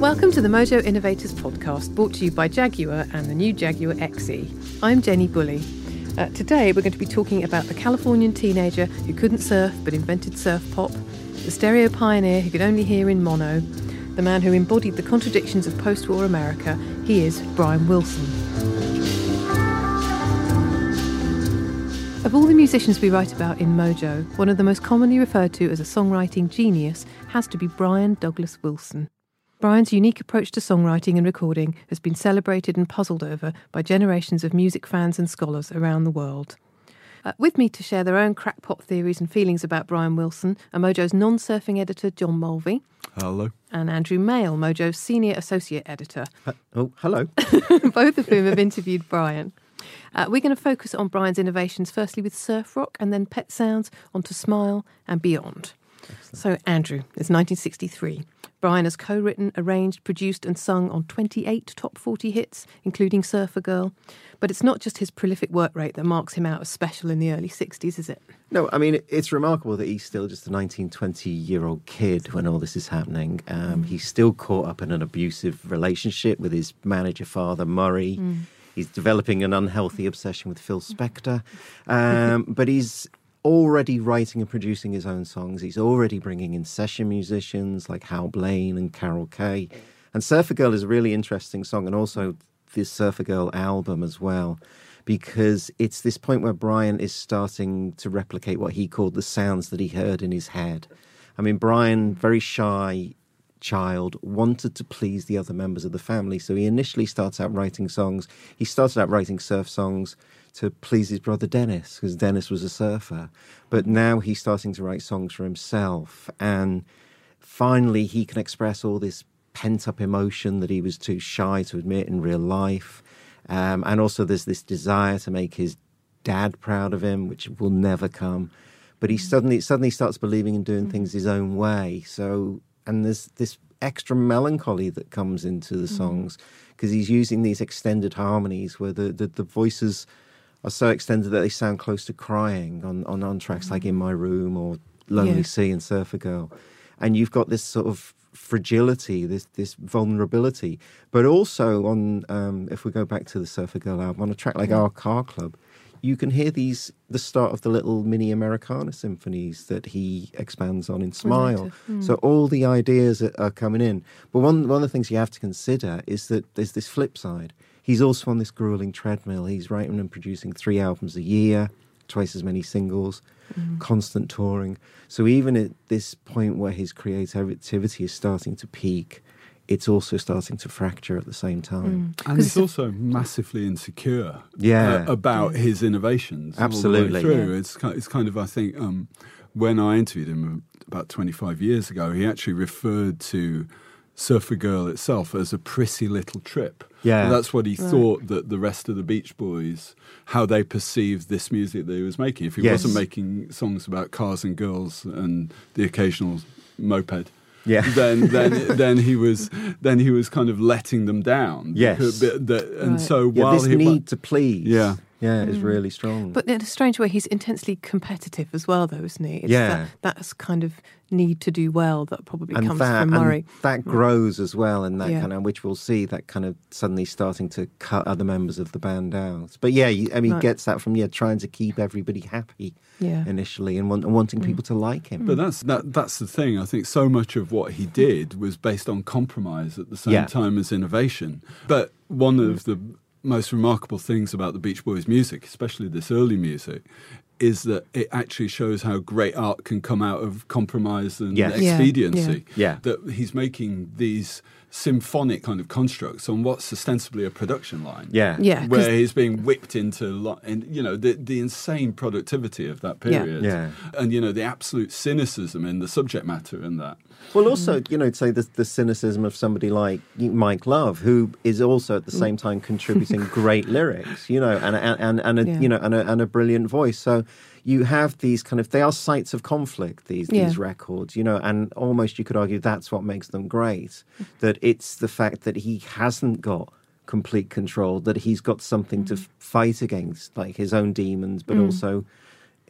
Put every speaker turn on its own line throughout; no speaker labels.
Welcome to the Mojo Innovators podcast, brought to you by Jaguar and the new Jaguar XE. I'm Jenny Bully. Uh, today, we're going to be talking about the Californian teenager who couldn't surf but invented surf pop, the stereo pioneer who could only hear in mono, the man who embodied the contradictions of post war America. He is Brian Wilson. Of all the musicians we write about in Mojo, one of the most commonly referred to as a songwriting genius has to be Brian Douglas Wilson. Brian's unique approach to songwriting and recording has been celebrated and puzzled over by generations of music fans and scholars around the world. Uh, with me to share their own crackpot theories and feelings about Brian Wilson are Mojo's non surfing editor, John Mulvey.
Hello.
And Andrew Mail, Mojo's senior associate editor.
Uh, oh, hello.
Both of whom have interviewed Brian. Uh, we're going to focus on Brian's innovations, firstly with surf rock and then pet sounds, onto Smile and beyond. Excellent. So, Andrew, it's 1963. Brian has co written, arranged, produced, and sung on 28 top 40 hits, including Surfer Girl. But it's not just his prolific work rate that marks him out as special in the early 60s, is it?
No, I mean, it's remarkable that he's still just a 19, 20 year old kid when all this is happening. Um, mm. He's still caught up in an abusive relationship with his manager father, Murray. Mm. He's developing an unhealthy obsession with Phil Spector. Um, but he's already writing and producing his own songs. He's already bringing in session musicians like Hal Blaine and Carol Kay. And Surfer Girl is a really interesting song, and also this Surfer Girl album as well, because it's this point where Brian is starting to replicate what he called the sounds that he heard in his head. I mean, Brian, very shy child, wanted to please the other members of the family. So he initially starts out writing songs. He started out writing surf songs to please his brother Dennis because Dennis was a surfer. But now he's starting to write songs for himself. And finally, he can express all this pent up emotion that he was too shy to admit in real life. Um, and also, there's this desire to make his dad proud of him, which will never come. But he mm. suddenly suddenly starts believing in doing mm. things his own way. So, and there's this extra melancholy that comes into the mm. songs because he's using these extended harmonies where the, the, the voices are so extended that they sound close to crying on, on, on tracks mm. like In My Room or Lonely yeah. Sea and Surfer Girl. And you've got this sort of fragility, this this vulnerability. But also on um, if we go back to the Surfer Girl album, on a track like yeah. Our Car Club, you can hear these the start of the little mini Americana symphonies that he expands on in Smile. Mm. So all the ideas are coming in. But one one of the things you have to consider is that there's this flip side he's also on this grueling treadmill. He's writing and producing three albums a year, twice as many singles, mm. constant touring. So even at this point where his creativity is starting to peak, it's also starting to fracture at the same time.
Mm. And he's also massively insecure
yeah.
Uh, about his innovations.
Absolutely.
through. Yeah. It's, it's kind of, I think, um, when I interviewed him about 25 years ago, he actually referred to Surfer Girl itself as a prissy little trip.
Yeah,
and that's what he right. thought that the rest of the Beach Boys, how they perceived this music that he was making. If he yes. wasn't making songs about cars and girls and the occasional moped,
yeah.
then then then he was then he was kind of letting them down.
Yes,
because, and right. so
while
yeah,
this
he,
need to please,
yeah,
yeah, it's mm. really strong.
But in a strange way, he's intensely competitive as well, though, isn't he? It's
yeah.
That, that's kind of need to do well that probably
and
comes
that,
from Murray.
that grows as well, and that yeah. kind of, which we'll see, that kind of suddenly starting to cut other members of the band out. But yeah, I mean, right. gets that from, yeah, trying to keep everybody happy yeah. initially and, want, and wanting mm. people to like him.
But that's, that, that's the thing. I think so much of what he did was based on compromise at the same yeah. time as innovation. But one of the most remarkable things about the Beach Boys music, especially this early music, is that it actually shows how great art can come out of compromise and yes. expediency.
Yeah. yeah.
That he's making these symphonic kind of constructs on what's ostensibly a production line.
Yeah,
yeah.
Where he's being whipped into, and you know, the the insane productivity of that period.
Yeah.
yeah. And you know, the absolute cynicism in the subject matter in that.
Well, also, you know, say the, the cynicism of somebody like Mike Love, who is also at the same time contributing great lyrics, you know, and and and, and a, yeah. you know, and a, and a brilliant voice. So you have these kind of they are sites of conflict these yeah. these records you know and almost you could argue that's what makes them great that it's the fact that he hasn't got complete control that he's got something mm. to fight against like his own demons but mm. also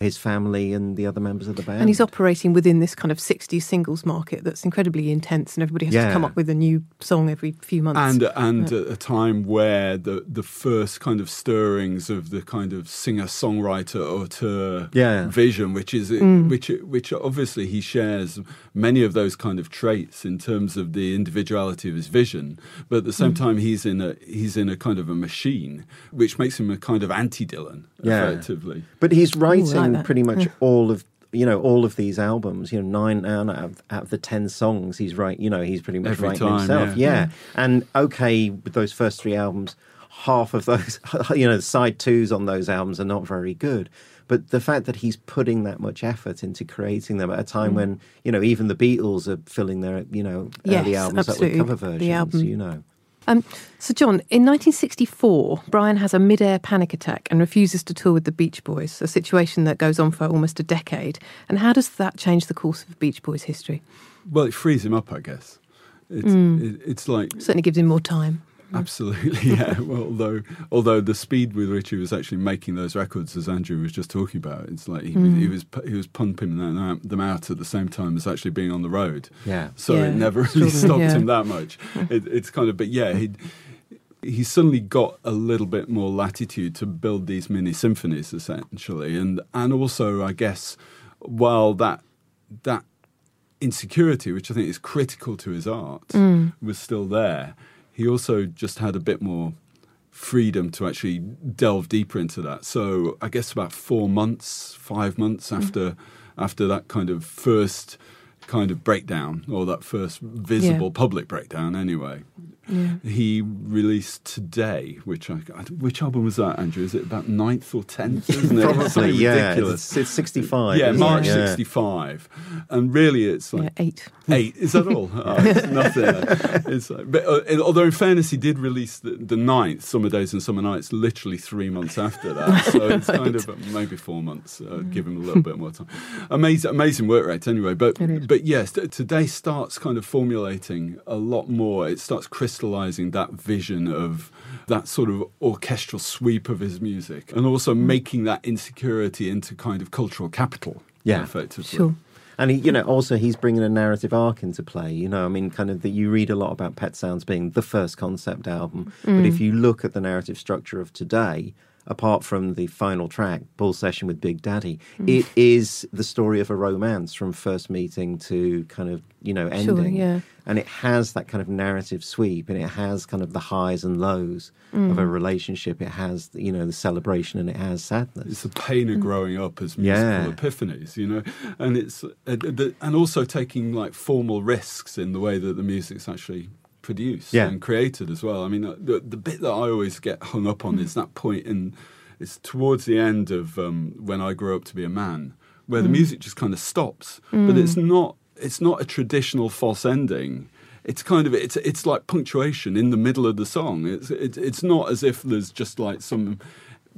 his family and the other members of the band.
And he's operating within this kind of 60s singles market that's incredibly intense, and everybody has
Yeah.
to come up with a new song every few months.
and and at a time where the the first kind of stirrings of the kind of singer songwriter auteur
Yeah.
vision, which is
Mm.
which which obviously he shares many of those kind of traits in terms of the individuality of his vision, but at the
Mm.
same time he's in a he's in a kind of a machine, which makes him a kind of anti Dylan,
Yeah.
effectively.
But he's writing
that.
pretty much hmm. all of you know all of these albums. You know, nine out of, out of the ten songs he's right. You know, he's pretty much
Every
writing
time,
himself.
yeah.
Yeah. and okay, with those first three albums, half of those, you know, the side twos on those albums are not very good. But the fact that he's putting that much effort into creating them at a time hmm. when you know even the Beatles are filling their you know early
Yes,
albums
absolutely.
up with cover
The
versions.
album-
You know,
Um, so, John, in 1964, Brian has a mid air panic attack and refuses to tour with the Beach Boys, a situation that goes on for almost a decade. And how does that change the course of Beach Boys history?
Well, it frees him up, I guess. It's
Mm.
it, it's like
Certainly gives him more time.
Absolutely, yeah. Well, although although the speed with which he was actually making those records, as Andrew was just talking about, it's like he,
Mm.
he was he was pumping them out, at the same time as actually being on the road.
yeah.
So
Yeah,
it never really
extraordinary,
stopped
yeah.
him that much. It, it's kind of, but yeah, he he suddenly got a little bit more latitude to build these mini symphonies, essentially, and and also, I guess, while that that insecurity, which I think is critical to his art,
Mm.
was still there, he also just had a bit more freedom to actually delve deeper into that. So I guess about four months, five months mm. after after that kind of first kind of breakdown or that first visible public breakdown anyway.
Yeah.
He released today, which I, I which album was that, Andrew? Is it about ninth or tenth? Isn't it? It's
Probably,
something
yeah. It's, it's 65.
Yeah. March
Yeah.
'65, and really, it's like
yeah, eight.
Eight is that all? Oh, it's nothing. It's like, but, uh, in- although in fairness, he did release the, the ninth, Summer Days and Summer Nights, literally three months after that. So it's kind of uh, maybe four months. Uh, give him a little bit more time. Amazing, amazing work rate anyway. But but yes, t- today starts kind of formulating a lot more. It starts crystallizing that vision of that sort of orchestral sweep of his music, and also mm. making that insecurity into kind of cultural capital.
Yeah.
effectively.
Sure.
And he, you know, also he's bringing a narrative arc into play. You know, I mean, kind of that you read a lot about Pet Sounds being the first concept album, but mm. if you look at the narrative structure of today, apart from the final track, Bull Session with Big Daddy, mm. it is the story of a romance from first meeting to kind of you know
Sure,
ending.
yeah.
And it has that kind of narrative sweep, and it has kind of the highs and lows of a mm. relationship. It has you know the celebration, and it has sadness.
It's the pain of mm. growing up as musical
Yeah.
epiphanies, you know, and it's uh, and also taking like formal risks in the way that the music's actually produced
Yeah.
and created as well. I mean, the, the bit that I always get hung up on is mm. that point in it's towards the end of um, when I grew up to be a man, where the mm. music just kind of stops, but it's mm. not it's not a traditional false ending. It's kind of it's it's like punctuation in the middle of the song. It's it's it's not as if there's just like some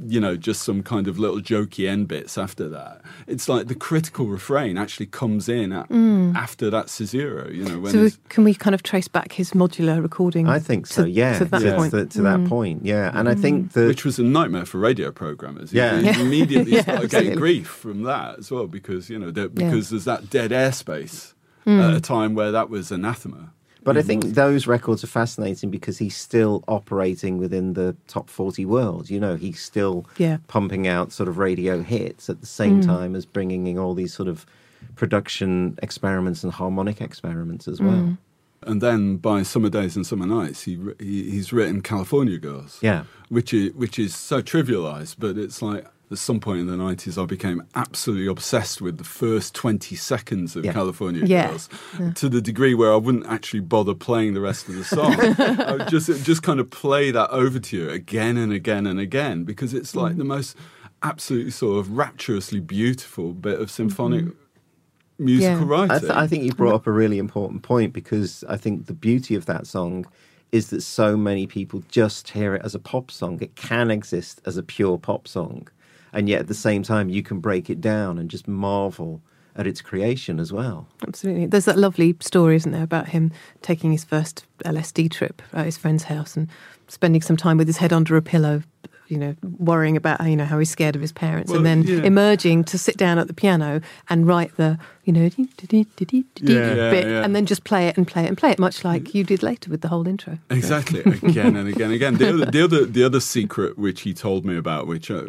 you know, just some kind of little jokey end bits after that. It's like the critical refrain actually comes in at, mm. after that caesura, you know, when
So, can we kind of trace back his modular recording?
I think so.
to-
yeah,
To that
to,
point.
to- to that mm. point. Yeah, and I think mm. that
which was a nightmare for radio programmers.
Yeah.
know,
Yeah.
immediately
Yeah,
started getting grief from that as well because you know there- because there's that dead airspace at a time where that was anathema.
But I mm-hmm. think those records are fascinating because he's still operating within the top 40 world. You know, he's still
Yeah.
pumping out sort of radio hits at the same mm. time as bringing in all these sort of production experiments and harmonic experiments as well. Mm.
And then by summer days and summer nights, he, he he's written California Girls.
Yeah.
which is which is so trivialized, but it's like at some point in the nineties, I became absolutely obsessed with the first twenty seconds of
Yeah.
California
Yeah.
Girls, to the degree where I wouldn't actually bother playing the rest of the song. I would just just kind of play that over to you again and again and again because it's like mm. the most absolutely sort of rapturously beautiful bit of symphonic mm-hmm. Musical
Yeah.
writing.
I, th- I think you brought up a really important point because I think the beauty of that song is that so many people just hear it as a pop song. It can exist as a pure pop song, and yet at the same time, you can break it down and just marvel at its creation as well.
Absolutely. There's that lovely story, isn't there, about him taking his first LSD trip at his friend's house and spending some time with his head under a pillow, you know, worrying about you know how he's scared of his parents,
Well,
and then
yeah.
emerging to sit down at the piano and write the you know
Yeah.
bit, and then just play it and play it and play it, much like you did later with the whole intro.
Exactly, again and again and again. The other, the other, the other secret which he told me about, which uh,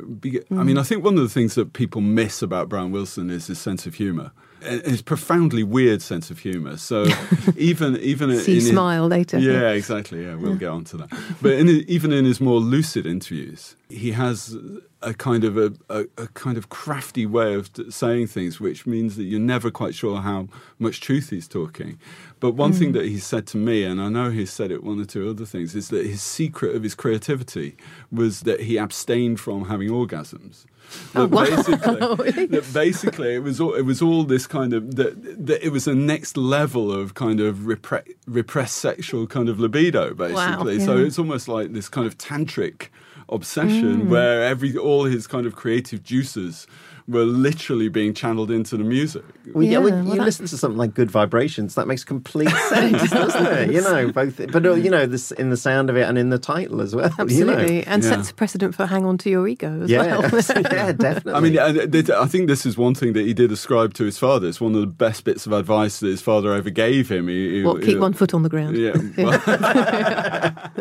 I mean, I think one of the things that people miss about Brian Wilson is his sense of humour. His profoundly weird sense of humour. So even even
See
in his-
smile later.
yeah, exactly. Yeah, we'll get on to that. But in, even in his more lucid interviews, he has a kind of a, a, a kind of crafty way of t- saying things, which means that you're never quite sure how much truth he's talking. But one thing hmm. that he said to me, and I know he said it one or two other things, is that his secret of his creativity was that he abstained from having orgasms. That
wow.
basically, that basically it was all, it was all this kind of that, that it was a next level of kind of repre- repressed sexual kind of libido basically. So
yeah.
it's almost like this kind of tantric obsession mm. where every all his kind of creative juices were literally being channeled into the music.
Well, yeah,
Yeah,
when
well,
you
that-
listen to something like Good Vibrations, that makes complete sense, doesn't it? You know, both, but uh, you know, this in the sound of it and in the title as well.
Absolutely,
You know?
and
Yeah.
sets a precedent for "Hang On to Your Ego" as
Yeah,
well.
yeah, definitely.
I mean, uh, I think this is one thing that he did ascribe to his father. It's one of the best bits of advice that his father ever gave him. He, he-
What, keep
he-
one foot on the ground.
Yeah. well,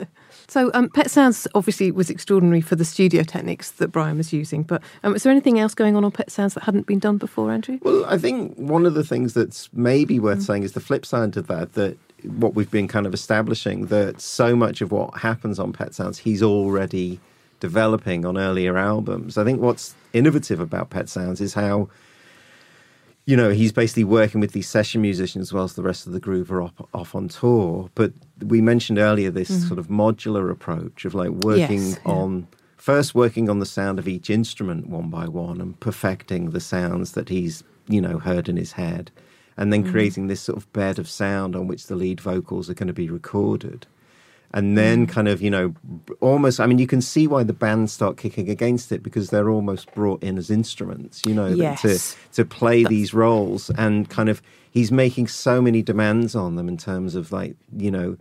So, um, Pet Sounds obviously was extraordinary for the studio techniques that Brian was using. But um, is there anything else going on on Pet Sounds that hadn't been done before, Andrew?
Well, I think one of the things that's maybe worth
Mm.
saying is the flip side of that, that what we've been kind of establishing, that so much of what happens on Pet Sounds, he's already developing on earlier albums. I think what's innovative about Pet Sounds is how, you know, he's basically working with these session musicians whilst the rest of the group are off, off on tour. But we mentioned earlier this mm-hmm. sort of modular approach of like working.
Yes, yeah.
on first working on the sound of each instrument one by one and perfecting the sounds that he's you know heard in his head and then mm-hmm. creating this sort of bed of sound on which the lead vocals are going to be recorded and then kind of you know almost i mean you can see why the bands start kicking against it because they're almost brought in as instruments you know
Yes.
to to play these roles and kind of he's making so many demands on them in terms of like you know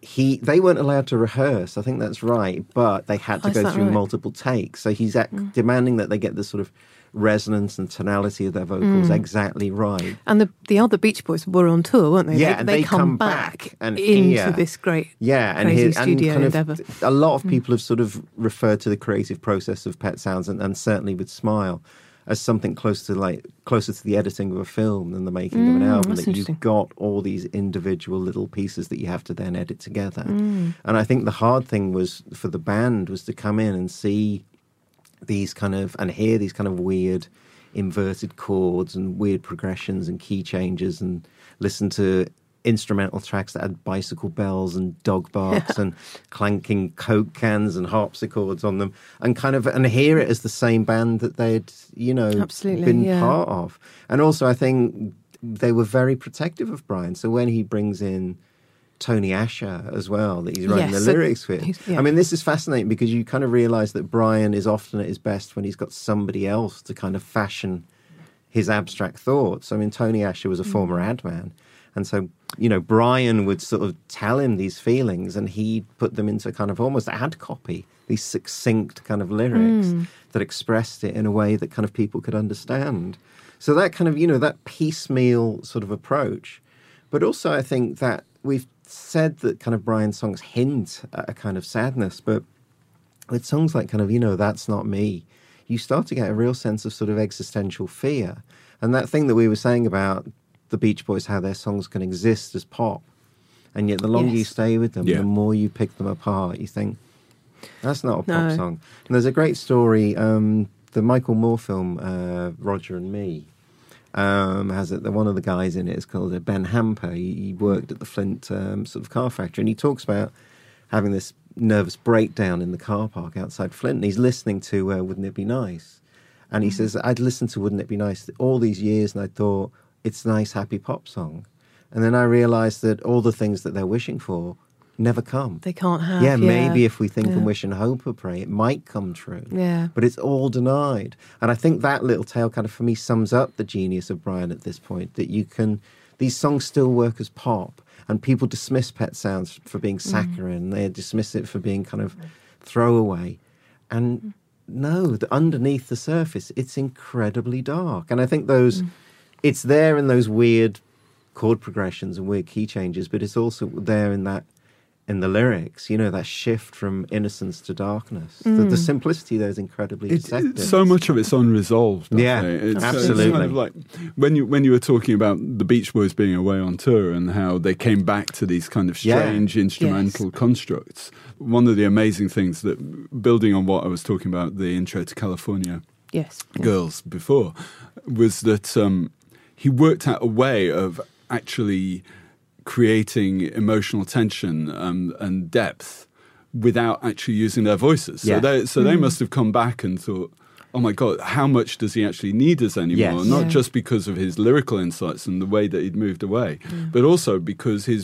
he they weren't allowed to rehearse i think that's right but they had to
Oh,
go through
right? Mm.
multiple takes so he's ac demanding that they get the sort of resonance and tonality of their vocals
Mm.
exactly right
And the the other Beach Boys were on tour, weren't they?
Yeah,
they,
and
they,
they
come,
come
back,
back and
into this great,
Yeah, and
crazy
here,
studio
and kind
endeavour.
of a lot of people have sort of referred to the creative process of Pet Sounds, and, and certainly with Smile, as something close to like closer to the editing of a film than the making of an
Mm,
album. That you've got all these individual little pieces that you have to then edit together.
Mm.
And I think the hard thing was for the band was to come in and see these kind of and hear these kind of weird inverted chords and weird progressions and key changes and listen to instrumental tracks that had bicycle bells and dog barks and clanking coke cans and harpsichords on them and kind of and hear it as the same band that they'd you know
Absolutely,
been
yeah.
part of and also i think they were very protective of brian so when he brings in Tony Asher as well that he's writing
Yes,
the lyrics with.
yeah.
I mean, this is fascinating because you kind of realize that Brian is often at his best when he's got somebody else to kind of fashion his abstract thoughts. I mean, Tony Asher was a mm. former ad man. And so, you know, Brian would sort of tell him these feelings and he'd put them into kind of almost ad copy, these succinct kind of lyrics mm. that expressed it in a way that kind of people could understand. So that kind of, you know, that piecemeal sort of approach. But also, I think that we've said that kind of Brian's songs hint at a kind of sadness, but with songs like kind of, you know, That's Not Me, you start to get a real sense of sort of existential fear. And that thing that we were saying about the Beach Boys, how their songs can exist as pop. And yet, the longer you stay with them,
Yeah.
the more you pick them apart. You think, that's not a pop
No.
song. And there's a great story, um, the Michael Moore film, uh, Roger and Me. Um, has it? The one of the guys in it is called uh, Ben Hamper. He, he worked at the Flint um, sort of car factory, and he talks about having this nervous breakdown in the car park outside Flint. And he's listening to uh, "Wouldn't It Be Nice," and he says, "I'd listened to "Wouldn't It Be Nice" all these years, and I thought it's a nice, happy pop song. And then I realised that all the things that they're wishing for never come.
They can't have.
yeah, maybe if we think
Yeah.
and wish and hope and pray, it might come true.
Yeah.
But it's all denied. And I think that little tale kind of for me sums up the genius of Brian at this point that you can, these songs still work as pop. And people dismiss Pet Sounds for being mm. saccharine, they dismiss it for being kind of throwaway. And no, the, underneath the surface, it's incredibly dark. And I think those, mm. it's there in those weird chord progressions and weird key changes, but it's also there in that in the lyrics, you know, that shift from innocence to darkness. The, the simplicity there is incredibly
It,
deceptive.
it- so much of it's unresolved. I
Yeah,
think. It's,
absolutely.
It's kind of like when you when you were talking about the Beach Boys being away on tour and how they came back to these kind of
Yeah.
strange instrumental constructs. One of the amazing things that, building on what I was talking about, the intro to California
Yes.
girls before, was that um, he worked out a way of actually creating emotional tension um, and depth without actually using their voices. So
Yeah.
they so they must have come back and thought. Oh my God! How much does he actually need us anymore?
Yes.
Not
Yeah.
just because of his lyrical insights and the way that he'd moved away, but also because his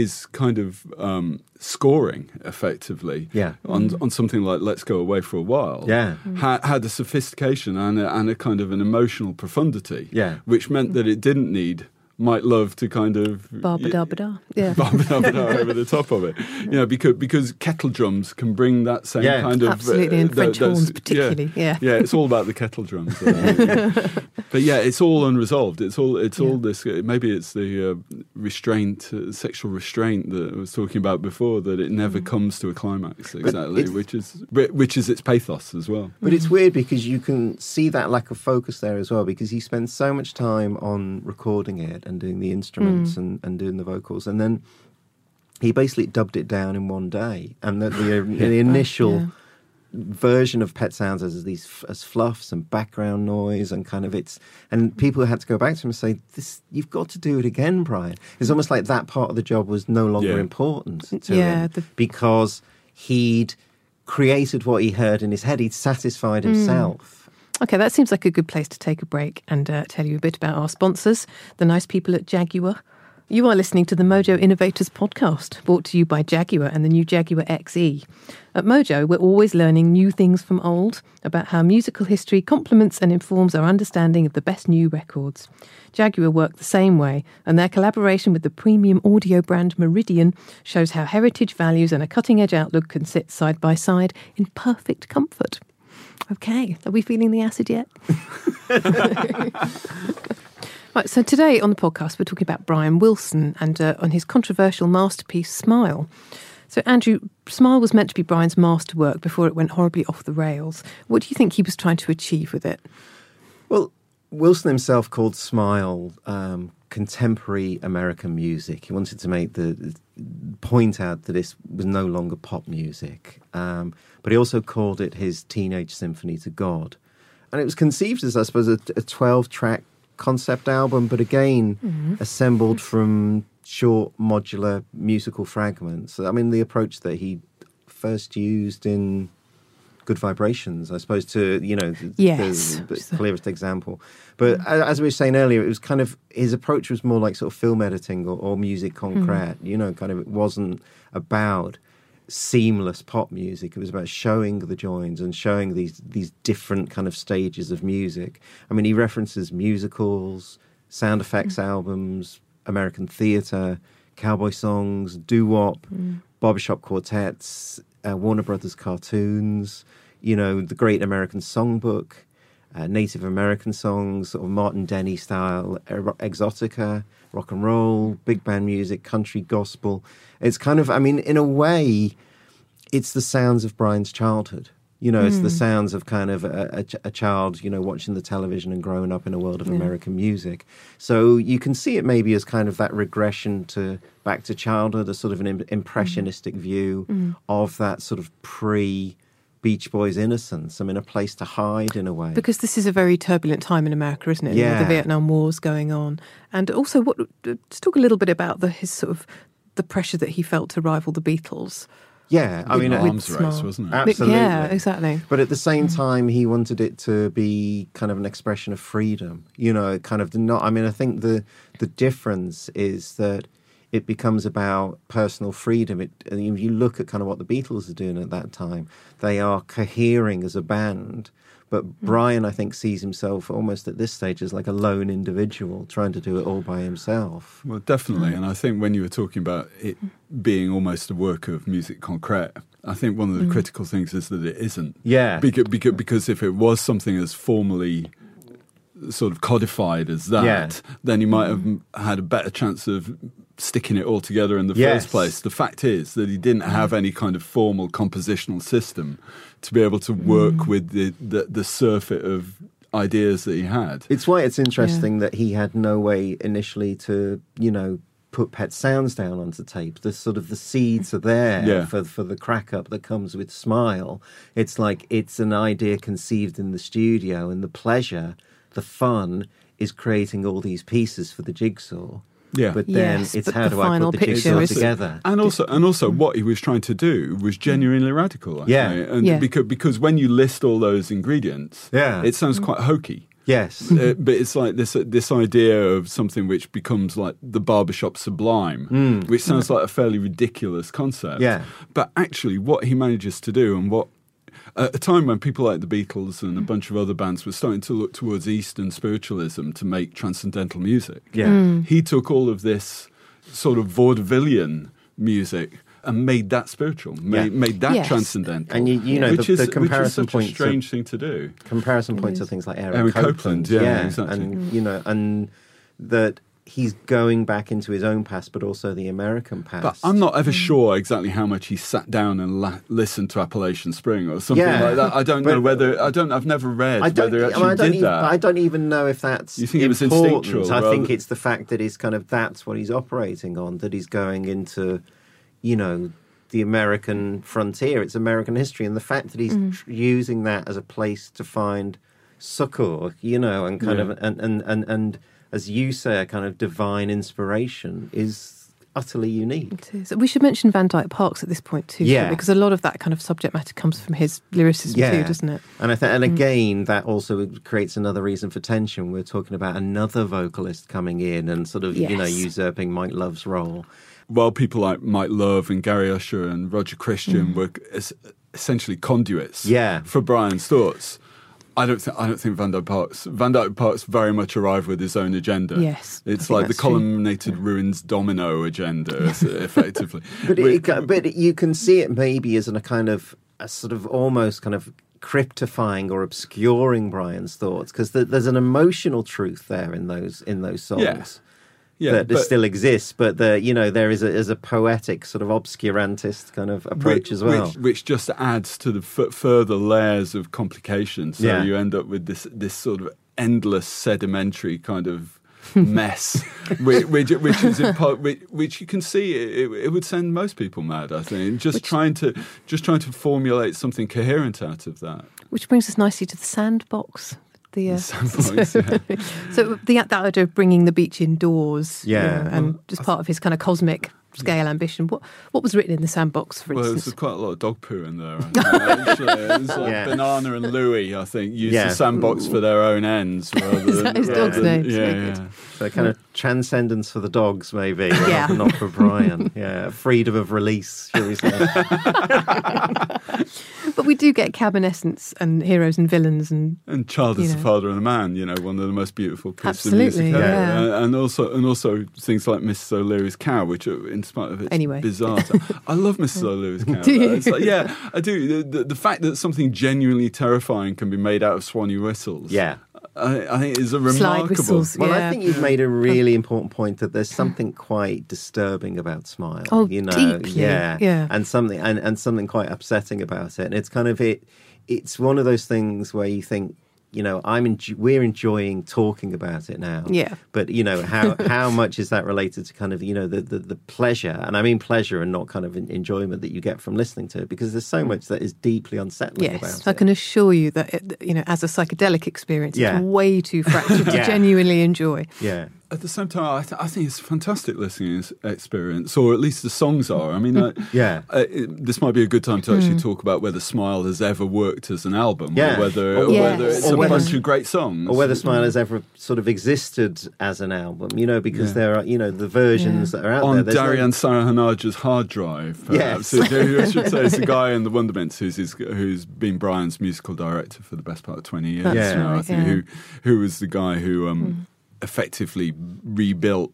his kind of um, scoring, effectively,
Yeah.
on on something like "Let's Go Away for a While,"
Yeah.
ha- had a sophistication and a, and a kind of an emotional profundity,
Yeah.
which meant that it didn't need Might Love to kind of
Barba da ba da. Yeah.
Barba da ba da over the top of it, you know, because because kettle drums can bring that same
Yeah.
kind of uh,
Absolutely, and
tho-
French
those-
horns particularly, yeah.
yeah, it's all about the kettle drums. uh, but yeah, it's all unresolved. It's all it's all this. Maybe it's the uh, restraint, uh, sexual restraint that I was talking about before. That it never
Mm.
comes to a climax exactly, which is which is its pathos as well.
But it's weird because you can see that lack of focus there as well because he spends so much time on recording it and doing the instruments mm. and, and doing the vocals. And then he basically dubbed it down in one day. And the, the, the initial
Yeah.
version of Pet Sounds as these as fluffs and background noise and kind of it's and people had to go back to him and say this you've got to do it again Brian it's almost like that part of the job was no longer
Yeah.
important to
Yeah,
him
the-
because he'd created what he heard in his head he'd satisfied mm. himself
Okay, that seems like a good place to take a break and uh, tell you a bit about our sponsors, the nice people at Jaguar. You are listening to the Mojo Innovators podcast, brought to you by Jaguar and the new Jaguar XE. At Mojo, we're always learning new things from old about how musical history complements and informs our understanding of the best new records. Jaguar work the same way, and their collaboration with the premium audio brand Meridian shows how heritage values and a cutting edge outlook can sit side by side in perfect comfort. Okay, are we feeling the acid yet? right, so today on the podcast, we're talking about Brian Wilson and uh, on his controversial masterpiece, Smile. So, Andrew, Smile was meant to be Brian's masterwork before it went horribly off the rails. What do you think he was trying to achieve with it?
Well, Wilson himself called Smile um, contemporary American music. He wanted to make the point out that this was no longer pop music, um, but he also called it his teenage symphony to God. And it was conceived as, I suppose, a, a 12 track concept album, but again, mm-hmm. assembled from short modular musical fragments. I mean, the approach that he first used in Good Vibrations, I suppose, to, you know, the,
Yes.
the, the clearest example. But mm-hmm. a- as we were saying earlier, it was kind of his approach was more like sort of film editing or, or music mm-hmm. concrete. You know, kind of it wasn't about seamless pop music. It was about showing the joins and showing these these different kind of stages of music. I mean, he references musicals, sound effects albums, American theatre, cowboy songs, doo wop, barbershop quartets, uh, Warner Brothers cartoons. You know, the Great American Songbook uh, Native American songs, sort of Martin Denny style, er- exotica, rock and roll, big band music, country gospel. It's kind of, I mean, in a way, it's the sounds of Brian's childhood. You know, it's the hmm. sounds of kind of a, a, a child, you know, watching the television and growing up in a world of American music. So you can see it maybe as kind of that regression to back to childhood, a sort of an im- impressionistic hmm. view hmm. of that sort of pre Beach Boys innocence. I mean, a place to hide in a way.
Because this is a very turbulent time in America, isn't it?
Yeah.
The Vietnam War's going on. And also, what let's talk a little bit about the, his sort of the pressure that he felt to rival the Beatles.
yeah, I
with-
mean,
with
arms race,
Smile.
wasn't it?
Absolutely.
Yeah, exactly.
But at the same mm. time, he wanted it to be kind of an expression of freedom. You know, kind of the not. I mean, I think the the difference is that it becomes about personal freedom. It, and if you look at kind of what the Beatles are doing at that time, they are cohering as a band, But hmm. Brian, I think, sees himself almost at this stage as like a lone individual trying to do it all by himself.
Well, definitely. Hmm. And I think when you were talking about it being almost a work of music concrète, I think one of the hmm. critical things is that it isn't.
Yeah.
Because, because, because if it was something as formally sort of codified as that,
Yeah.
then you might have had a better chance of sticking it all together in the
Yes.
first place. The fact is that he didn't have mm. any kind of formal compositional system to be able to work mm. with the, the, the surfeit of ideas that he had.
It's why it's interesting that he had no way initially to, you know, put pet sounds down onto tape. The sort of the seeds are there
Yeah.
for for the crack up that comes with Smile. It's like it's an idea conceived in the studio, and the pleasure, the fun, is creating all these pieces for the jigsaw.
Yeah.
But then
Yes,
it's
but
how
the
do I put the
picture
jigsaw
is-
together?
And also, and also, what he was trying to do was genuinely radical. I
Yeah.
think. and
Yeah.
because because when you list all those ingredients,
Yeah.
it sounds quite hokey.
Yes.
Uh, but it's like this this idea of something which becomes like the barbershop sublime, which sounds like a fairly ridiculous concept.
Mm. Yeah.
But actually, what he manages to do, and what at a time when people like the Beatles and a bunch of other bands were starting to look towards Eastern spiritualism to make transcendental music,
Yeah. Hmm.
he took all of this sort of vaudevillian music and made that spiritual, made,
Yeah.
made that
Yes.
transcendental.
And you- you know,
which
the-
is,
the
which is
comparison
such a
point to-
strange thing to do.
comparison points are things like Aaron,
Aaron
Copland,
Copland, yeah, exactly.
and mm. you know, and that he's going back into his own past, but also the American past.
But I'm not ever hmm. sure exactly how much he sat down and la- listened to Appalachian Spring or something
Yeah.
like that. I don't know whether I don't. I've never read
I don't,
whether he actually
I don't
did
even,
that.
I don't even know if that's
You think it was
important.
instinctual
I think it's the fact that he's kind of that's what he's operating on. That he's going into, you know, the American frontier. It's American history, and the fact that he's mm. tr- using that as a place to find succor, you know, and kind
Yeah.
of and, and and and as you say, a kind of divine inspiration is utterly unique.
It is. We should mention Van Dyke Parks at this point too,
Yeah.
because a lot of that kind of subject matter comes from his lyricism too, doesn't it?
And I th- and again, that also creates another reason for tension. We're talking about another vocalist coming in and sort of you know usurping Mike Love's role.
While people like Mike Love and Gary Usher and Roger Christian were es- essentially conduits
Mm. Yeah.
for Brian's thoughts. I don't think I don't think Van Dyke Parks Van Dyke Parks very much arrived with his own agenda.
Yes,
it's like the
that's true.
columnated ruins domino agenda, effectively.
But
Which-
it, it- but you can see it maybe as in a kind of a sort of almost kind of cryptifying or obscuring Brian's thoughts because there's an emotional truth there in those in those songs.
Yeah. Yeah,
that
but-
still exists, but the you know there is a, is a poetic sort of obscurantist kind of approach
which,
as well.
which, which just adds to the f- further layers of complication. So
Yeah.
you end up with this this sort of endless sedimentary kind of mess, which, which, which is in part, which, which you can see it, it, it would send most people mad. I think just trying to just trying to formulate something coherent out of that.
Which brings us nicely to the sandbox. The, uh,
sandbox, yeah.
so the, that idea of bringing the beach indoors, you
Yeah.
know, and just part of his kind of cosmic scale ambition. What what was written in the sandbox, for
Well,
instance?
there's quite a lot of dog poo in there. Actually. It's like
Yeah.
Banana and Louie, I think, use
Yeah.
the sandbox for their own ends. Rather than,
that his
rather
dog's
than-
name?
Yeah,
Very
yeah.
So kind of transcendence for the dogs, maybe.
Yeah.
Not for Brian. Yeah. Freedom of release, shall we say.
But we do get cabin essence and heroes and villains and
And Child is
know.
the Father of a Man, you know, one of the most beautiful pieces
Absolutely,
of music ever.
yeah.
Uh, and also, and also things like Mrs. O'Leary's Cow, which, are, in spite of its
Anyway.
bizarre, I love Mrs. O'Leary's Cow.
Do you?
It's like, yeah, I do. The, the, the fact that something genuinely terrifying can be made out of swanny whistles,
Yeah.
I, I think is a
Slide
remarkable.
whistles.
Well, I think you've made a really important point that there's something quite disturbing about Smile.
Oh,
you know,
deeply,
yeah,
yeah.
and something and, and something quite upsetting about it. And it's kind of it. It's one of those things where you think, you know, I'm enjo- we're enjoying talking about it now.
Yeah.
But you know how how much is that related to kind of you know the, the the pleasure, and I mean pleasure and not kind of enjoyment that you get from listening to it because there's so much that is deeply unsettling
yes, I
it.
can assure you that it, you know, as a psychedelic experience,
Yeah.
it's way too fractured to genuinely enjoy.
Yeah.
At the same time, I, th- I think it's a fantastic listening experience, or at least the songs are. I mean, uh,
Yeah.
uh, it, this might be a good time to actually talk about whether Smile has ever worked as an album,
Yeah.
or whether,
Or-
or
Yes.
whether it's
Or
a
whether-
bunch of great songs,
or whether Smile has ever sort of existed as an album, you know, because
Yeah.
there are, you know, the versions
Yeah.
that are out
on
there. there's no-
Darian Sarahanaja's hard drive. Perhaps.
Yes.
I should say it's the guy in the Wondermints who's his, who's been Brian's musical director for the best part of twenty years
That's
Yeah.
now. I think
yeah.
who who was the guy who um, effectively rebuilt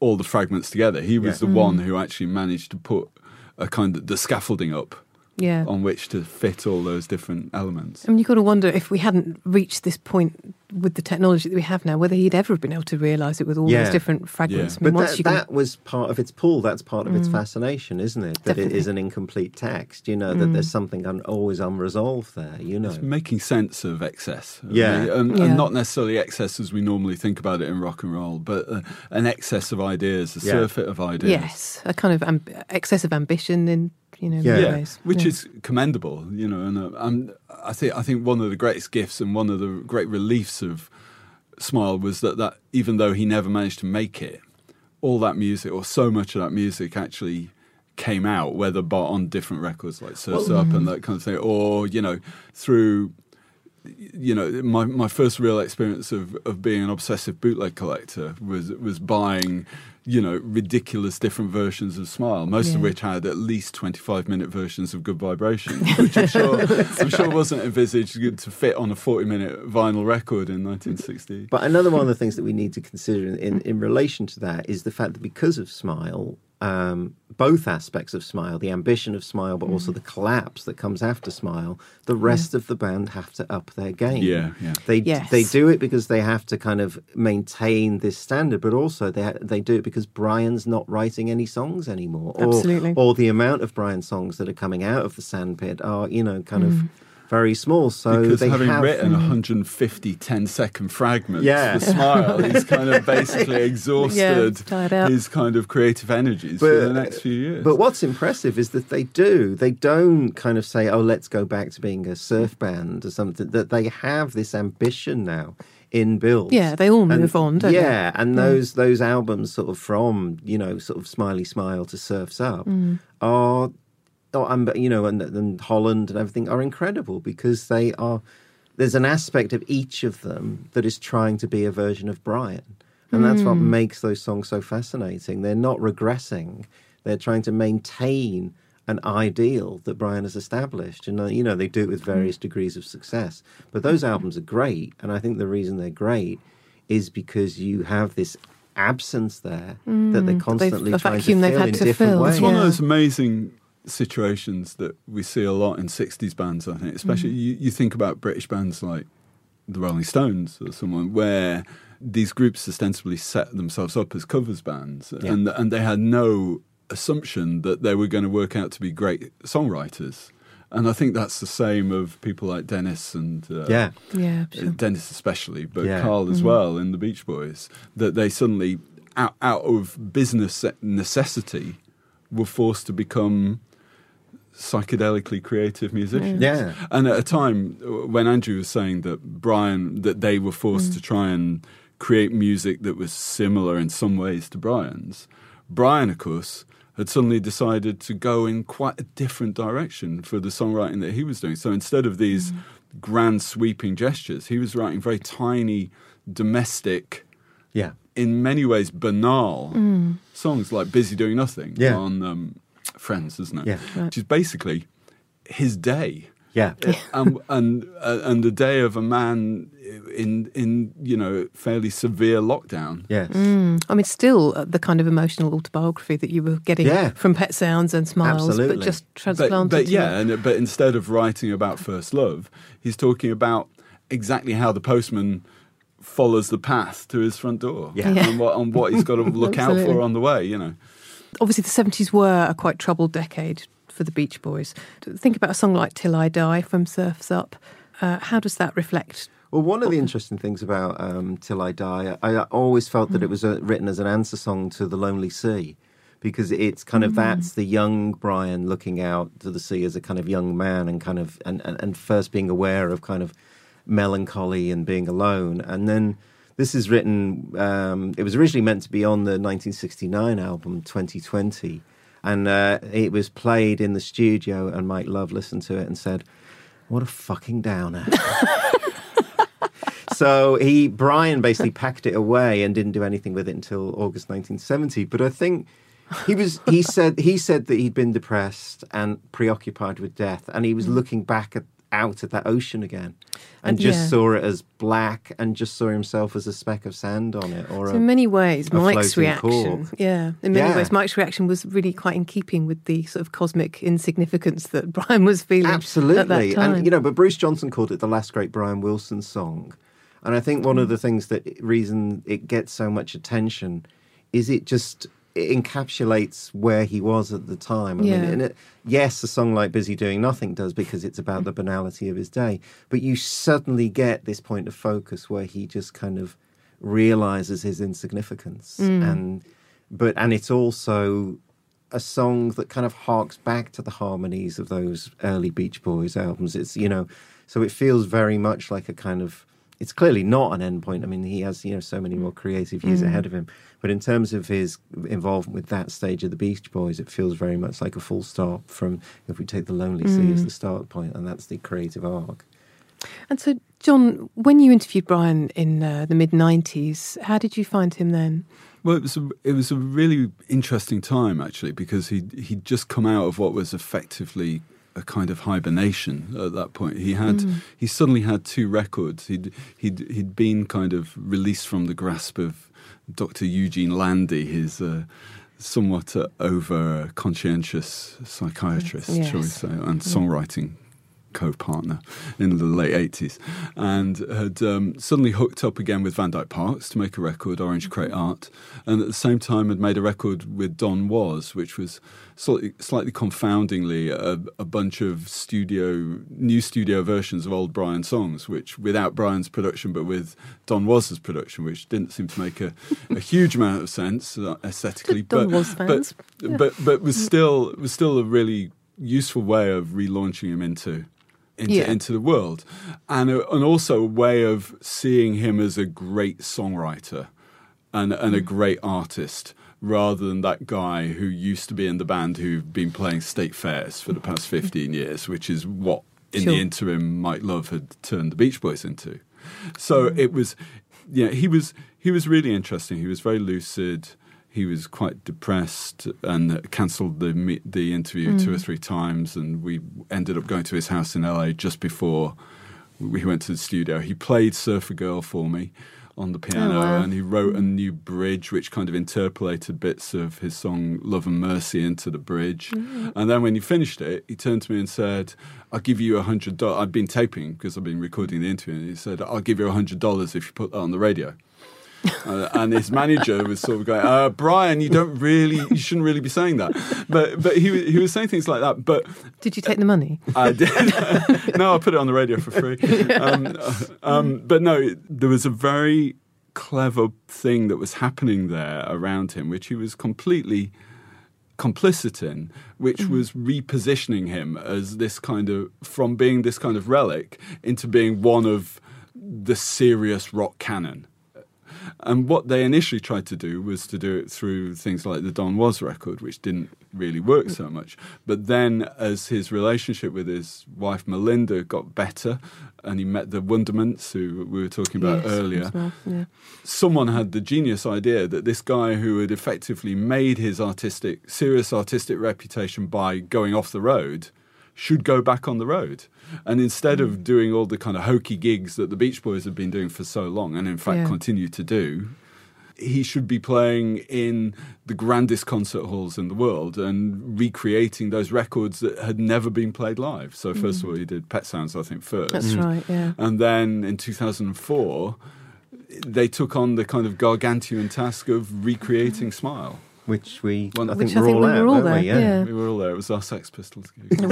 all the fragments together. He was
Yeah.
the one mm-hmm. who actually managed to put a kind of the scaffolding up
Yeah.
on which to fit all those different elements.
I mean, you've got to wonder if we hadn't reached this point with the technology that we have now, whether he'd ever have been able to realise it with all
Yeah.
those different fragments.
Yeah.
I mean,
But
once
that,
you can-
that was part of its pull. That's part of its fascination, isn't it? That it
Definitely.
is an incomplete text. You know that there's something un- always unresolved there. You know.
It's making sense of excess.
Yeah.
mean, and,
Yeah.
and not necessarily excess as we normally think about it in rock and roll, but uh, an excess of ideas, a
Yeah.
surfeit of ideas.
yes, a kind of amb- excessive ambition in you know
Yeah.
Yeah,
ways.
which
Yeah.
is commendable, you know. And uh, um, I think I think one of the greatest gifts and one of the great reliefs of Smile was that that even though he never managed to make it, all that music or so much of that music actually came out, whether bought on different records like Surf's Up and that kind of thing, or you know through you know, my, my first real experience of, of being an obsessive bootleg collector was was buying, you know, ridiculous different versions of Smile, most of which had at least twenty five minute versions of Good Vibrations, which I'm sure I'm sure wasn't envisaged to fit on a forty minute vinyl record in 1960.
But another one of the things that we need to consider in, in, in relation to that is the fact that because of Smile, um, both aspects of Smile, the ambition of Smile, but also the collapse that comes after Smile, the rest of the band have to up their game.
Yeah, yeah.
They
Yes.
they do it because they have to kind of maintain this standard, but also they they do it because Brian's not writing any songs anymore. Or,
Absolutely.
Or the amount of Brian songs that are coming out of the sandpit are you know kind of very small. So
because
they
having
have
written 150 10 second fragments
Yeah.
for Smile, he's kind of basically exhausted
tired out.
his kind of creative energies for the next few years.
But what's impressive is that they do. They don't kind of say, "Oh, let's go back to being a surf band or something." That they have this ambition now in inbuilt.
Yeah, they all
And-
on, don't they?
yeah, and those those albums, sort of from you know, sort of Smiley Smile to Surfs Up,
Mm.
are, are you know, and, and Holland and everything are incredible because they are. There's an aspect of each of them that is trying to be a version of Brian. And that's what
Mm.
makes those songs so fascinating. They're not regressing. They're trying to maintain an ideal that Brian has established. And, uh, you know, they do it with various
Mm.
degrees of success. But those albums are great. And I think the reason they're great is because you have this absence there that they're constantly
a
trying to fill in
to
different
fill.
ways.
It's one of those amazing situations that we see a lot in 60s bands, I think. Especially mm. you, you think about British bands like the Rolling Stones or someone where these groups ostensibly set themselves up as covers bands
Yeah.
and, and they had no assumption that they were going to work out to be great songwriters. And I think that's the same of people like Dennis and uh,
Yeah.
Yeah, uh, sure.
Dennis especially, but
Yeah.
Carl as mm-hmm. well in the Beach Boys, that they suddenly, out, out of business necessity, were forced to become psychedelically creative musicians.
Yeah.
And at a time when Andrew was saying that Brian, that they were forced mm. to try and create music that was similar in some ways to Brian's, Brian, of course, had suddenly decided to go in quite a different direction for the songwriting that he was doing. So instead of these mm. grand sweeping gestures, he was writing very tiny, domestic,
Yeah.
in many ways banal mm. songs like Busy Doing Nothing
Yeah.
on um, Friends, isn't it?
Yeah.
Right.
Which is basically his day.
Yeah.
and and uh, and the day of a man in in you know fairly severe lockdown.
Yes.
Mm. I mean, still uh, the kind of emotional autobiography that you were getting
Yeah.
from Pet Sounds and Smiles,
Absolutely.
but just transplanted.
but
to
yeah, and, but instead of writing about first love, he's talking about exactly how the postman follows the path to his front door
Yeah.
Yeah.
and what and what he's got to look out for on the way. You know.
Obviously the 70s were a quite troubled decade for the Beach Boys. Think about a song like Till I Die from Surf's Up. Uh, how does that reflect?
Well, one of the interesting things about um, Till I Die, I, I always felt that it was uh written as an answer song to The Lonely Sea. Because it's kind of that's the young Brian looking out to the sea as a kind of young man and kind of and, and, and first being aware of kind of melancholy and being alone. And then This is written. Um, it was originally meant to be on the 1969 album 2020, and uh, it was played in the studio. And Mike Love listened to it and said, "What a fucking downer." so he Brian basically packed it away and didn't do anything with it until August 1970. But I think he was he said he said that he'd been depressed and preoccupied with death, and he was looking back at out at that ocean again and just
yeah.
saw it as black and just saw himself as a speck of sand on it or
So
a,
in many ways, Mike's reaction,
cork.
yeah, in many
Yeah.
ways, Mike's reaction was really quite in keeping with the sort of cosmic insignificance that Brian was feeling
absolutely
at that time.
and you know but bruce johnson called it the last great brian wilson song and i think one
Mm.
of the things that reason it gets so much attention is it just it encapsulates where he was at the time. I
Yeah.
mean, and it, yes, a song like "Busy Doing Nothing" does because it's about the banality of his day. But you suddenly get this point of focus where he just kind of realizes his insignificance,
Mm.
and but and it's also a song that kind of harks back to the harmonies of those early Beach Boys albums. It's you know, so it feels very much like a kind of. It's clearly not an end point. I mean, he has you know so many more creative years ahead of him. But in terms of his involvement with that stage of the Beach Boys, it feels very much like a full stop from if we take the Lonely Sea as the start point, and that's the creative arc.
And so, John, when you interviewed Brian in uh, the mid 90s, how did you find him then?
Well, it was a, it was a really interesting time actually because he he'd just come out of what was effectively a kind of hibernation at that point. He had he suddenly had two records. He'd he'd he'd been kind of released from the grasp of Dr. Eugene Landy, his uh, somewhat uh, over conscientious psychiatrist, shall we say, and songwriting co-partner in the late 80s and had um, suddenly hooked up again with Van Dyke Parks to make a record Orange Crate Art and at the same time had made a record with Don Was which was slightly, slightly confoundingly a, a bunch of studio new studio versions of old Brian songs which without Brian's production but with Don Was's production which didn't seem to make a, a huge amount of sense uh, aesthetically
Don
but, but, but but was still was still a really useful way of relaunching him into into,
Yeah.
into the world, and a, and also a way of seeing him as a great songwriter and and
Mm.
a great artist. Rather than that guy who used to be in the band who've been playing state fairs for the past 15 years, which is what in
Sure.
the interim Mike Love had turned the Beach Boys into. So
Mm.
it was, yeah, he was he was really interesting. He was very lucid. He was quite depressed and uh, cancelled the the interview two or mm. three times. And we ended up going to his house in LA just before we went to the studio. He played Surfer Girl for me on the piano,
Oh, wow.
and he wrote a mm. new bridge which kind of interpolated bits of his song "Love and Mercy" into the bridge. Mm. And then when he finished it, he turned to me and said, "I'll give you a hundred dollars." I'd been taping because I've been recording the interview, and he said, "I'll give you a hundred dollars if you put that on the radio." Uh, and his manager was sort of going, uh, "Brian, you don't really, you shouldn't really be saying that." But but he was- he was saying things like that. But
Did you take the money?
I did. no, I put it on the radio for free. Um, um, but no, there was a very clever thing that was happening there around him, which he was completely complicit in, which was repositioning him as this kind of from being this kind of relic into being one of the serious rock canon. And what they initially tried to do was to do it through things like the Don Was record, which didn't really work so much. But then, as his relationship with his wife Melinda got better, and he met the Wondermints, who we were talking about
Yes,
earlier,
well, yeah.
someone had the genius idea that this guy who had effectively made his artistic, serious artistic reputation by going off the road should go back on the road. And instead
Mm.
of doing all the kind of hokey gigs that the Beach Boys have been doing for so long, and in fact
Yeah.
continue to do, he should be playing in the grandest concert halls in the world and recreating those records that had never been played live. So, first of all, he did Pet Sounds, I think, first.
Mm. That's right, yeah.
And then in 2004, they took on the kind of gargantuan task of recreating Smile.
Which we,
One-
I
Which
think,
I
we're
think
all
we
at,
were all there,
we?
yeah.
We were all there. It was our Sex Pistols gig.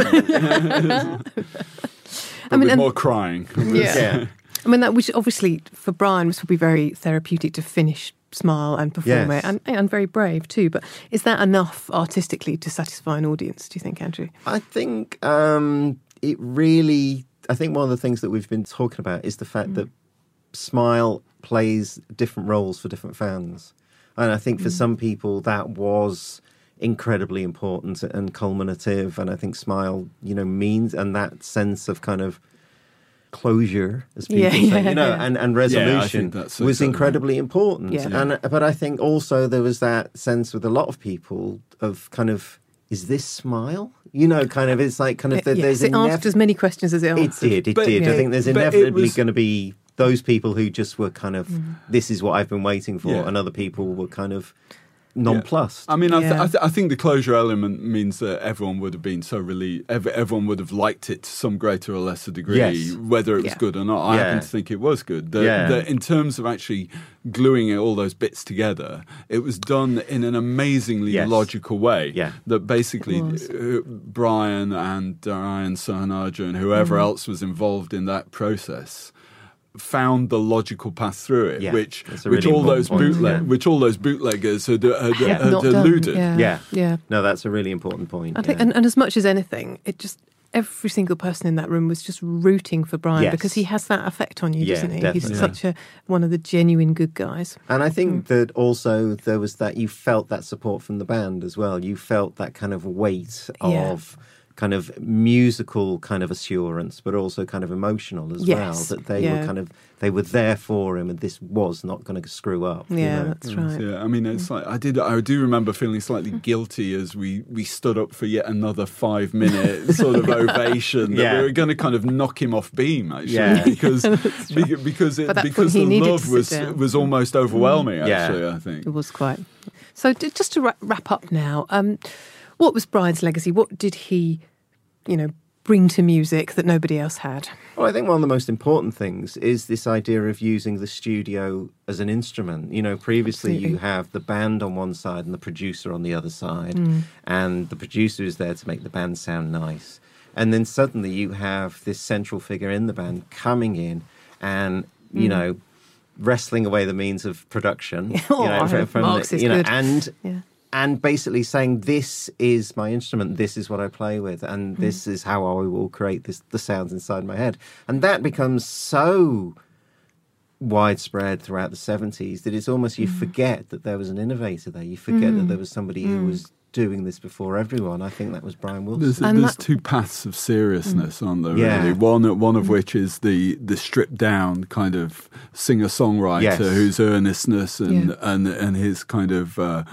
I mean, and-
more crying.
Yeah.
Yeah.
I mean, that which obviously for Brian was probably very therapeutic to finish Smile and perform
Yes.
it, and, and very brave too. But is that enough artistically to satisfy an audience? Do you think, Andrew?
I think um, it really. I think one of the things that we've been talking about is the fact that Smile plays different roles for different fans. And I think for mm. some people that was incredibly important and culminative. And I think Smile, you know, means and that sense of kind of closure, as people
Yeah,
say,
yeah,
you know,
yeah.
and, and
Yeah,
resolution
that's
was
exactly
incredibly important.
Yeah.
And but I think also there was that sense with a lot of people of kind of is this Smile? You know, kind of it's like kind of uh, there-
yes,
there's
it
inev-
asked as many questions as it answered.
it did. It
But-
did. I think there's inevitably
was-
going to be those people who just were kind of, this is what I've been waiting for,
Yeah.
and other people were kind of nonplussed.
I mean, I, th-
Yeah.
I, th- I think the closure element means that everyone would have been so relieved. Ev- everyone would have liked it to some greater or lesser degree,
Yes.
whether it was
Yeah.
good or not. I
Yeah.
happen to think it was good. The,
Yeah.
the- in terms of actually gluing all those bits together, it was done in an amazingly
Yes.
logical way.
Yeah.
That basically
It was.
uh, Brian and Darian Sahanaja and whoever
Mm.
else was involved in that process found the logical path through it,
Yeah.
which
That's a
which all those
point,
bootleg,
yeah.
which all those bootleggers had, had,
Yeah.
had
Not done,
eluded.
Yeah.
yeah.
Yeah.
No, that's a really important point.
I think, and, and as much as anything, it just every single person in that room was just rooting for Brian
Yes.
because he has that effect on you,
Yeah,
doesn't he?
definitely.
He's such a one of the genuine good guys.
And I
Mm.
think that also there was that you felt that support from the band as well. You felt that kind of weight
Yeah.
of kind of musical kind of assurance, but also kind of emotional as
Yes,
well. That they
yeah.
were kind of they were there for him, and this was not going to screw up. you
Yeah,
know?
that's mm. right.
Yeah, I mean, it's like I did. I do remember feeling slightly mm. guilty as we we stood up for yet another five minute sort of ovation. That
Yeah.
we were going to kind of knock him off beam, actually,
Yeah.
because beca- because it, because the love was
down.
was mm. almost overwhelming.
Yeah.
Actually, I think.
It was quite. So just to wrap up now, um, what was Brian's legacy? What did he, you know, bring to music that nobody else had?
Well, I think one of the most important things is this idea of using the studio as an instrument. You know, previously you have the band on one side and the producer on the other side,
Mm.
and the producer is there to make the band sound nice. And then suddenly you have this central figure in the band coming in and,
Mm.
you know, wrestling away the means of production.
Oh,
you know,
I hope Marx is
you know,
good.
and
Yeah.
And basically saying this is my instrument this is what i play with and hmm. this is how i will create this the sounds inside my head and that becomes so widespread throughout the 70s that it's almost you hmm. forget that there was an innovator there you forget that there hmm. was somebody who was doing this before everyone i think that was brian wilson
There's,
And
there's
that-
two paths of seriousness, aren't there?
Yeah.
Really, one one of which is the the stripped down kind of singer songwriter
Yes.
whose earnestness and
Yeah.
and and his kind of. Uh,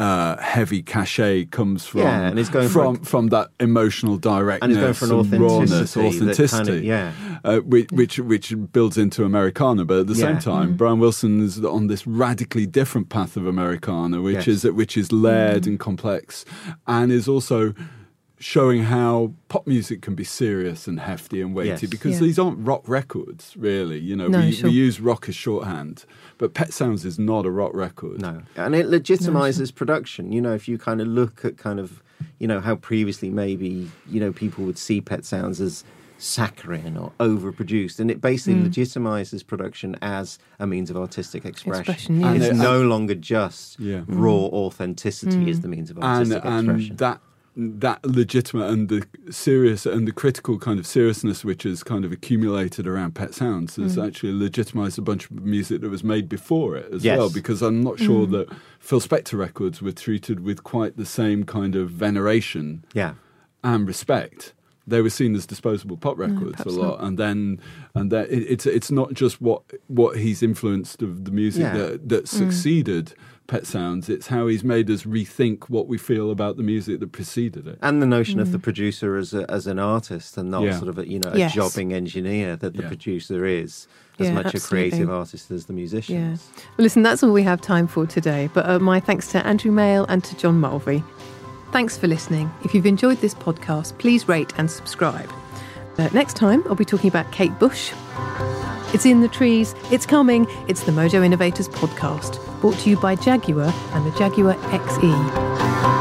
uh, heavy cachet comes from
Yeah, and he's going for
from
a-
from that emotional directness
and he's going for an
rawness,
authenticity, that
authenticity,
kind of, yeah
uh, which, which which builds into Americana. But at the same
Yeah.
time, Brian Wilson is on this radically different path of Americana, which
Yes.
is which is layered and complex, and is also showing how pop music can be serious and hefty and weighty
Yes.
because
Yeah.
these aren't rock records really you know
No,
we,
sure.
we use rock as shorthand but pet sounds is not a rock record
No, and it legitimizes production. You know, if you kind of look at kind of, you know, how previously maybe you know people would see Pet Sounds as saccharine or overproduced, and it basically
Mm.
legitimizes production as a means of artistic expression.
Expression, yeah.
And
It's
it-
no longer just
Yeah.
raw authenticity
Mm.
as the means of
and
artistic
and
expression.
that that legitimate and the serious and the critical kind of seriousness which has kind of accumulated around Pet Sounds has
Mm.
actually legitimized a bunch of music that was made before it as
Yes.
well. Because I'm not sure
Mm.
that Phil Spector records were treated with quite the same kind of veneration
yeah,
and respect. They were seen as disposable pop records a
perhaps
lot, and then and then it, it's it's not just what what he's influenced of the music
Yeah.
that that succeeded Pet Sounds. It's how he's made us rethink what we feel about the music that preceded it.
and the notion of the producer as a, as an artist and not
Yeah.
sort of a, you know
Yes.
a jobbing engineer that the
Yeah.
producer is as
Yeah,
much
absolutely.
a creative artist as the musician.
Yeah. Well, listen, that's all we have time for today. But uh, my thanks to Andrew Male and to John Mulvey. Thanks for listening. If you've enjoyed this podcast, please rate and subscribe. Uh, next time, I'll be talking about Kate Bush. It's in the trees, it's coming, it's the Mojo Innovators podcast, brought to you by Jaguar and the Jaguar XE.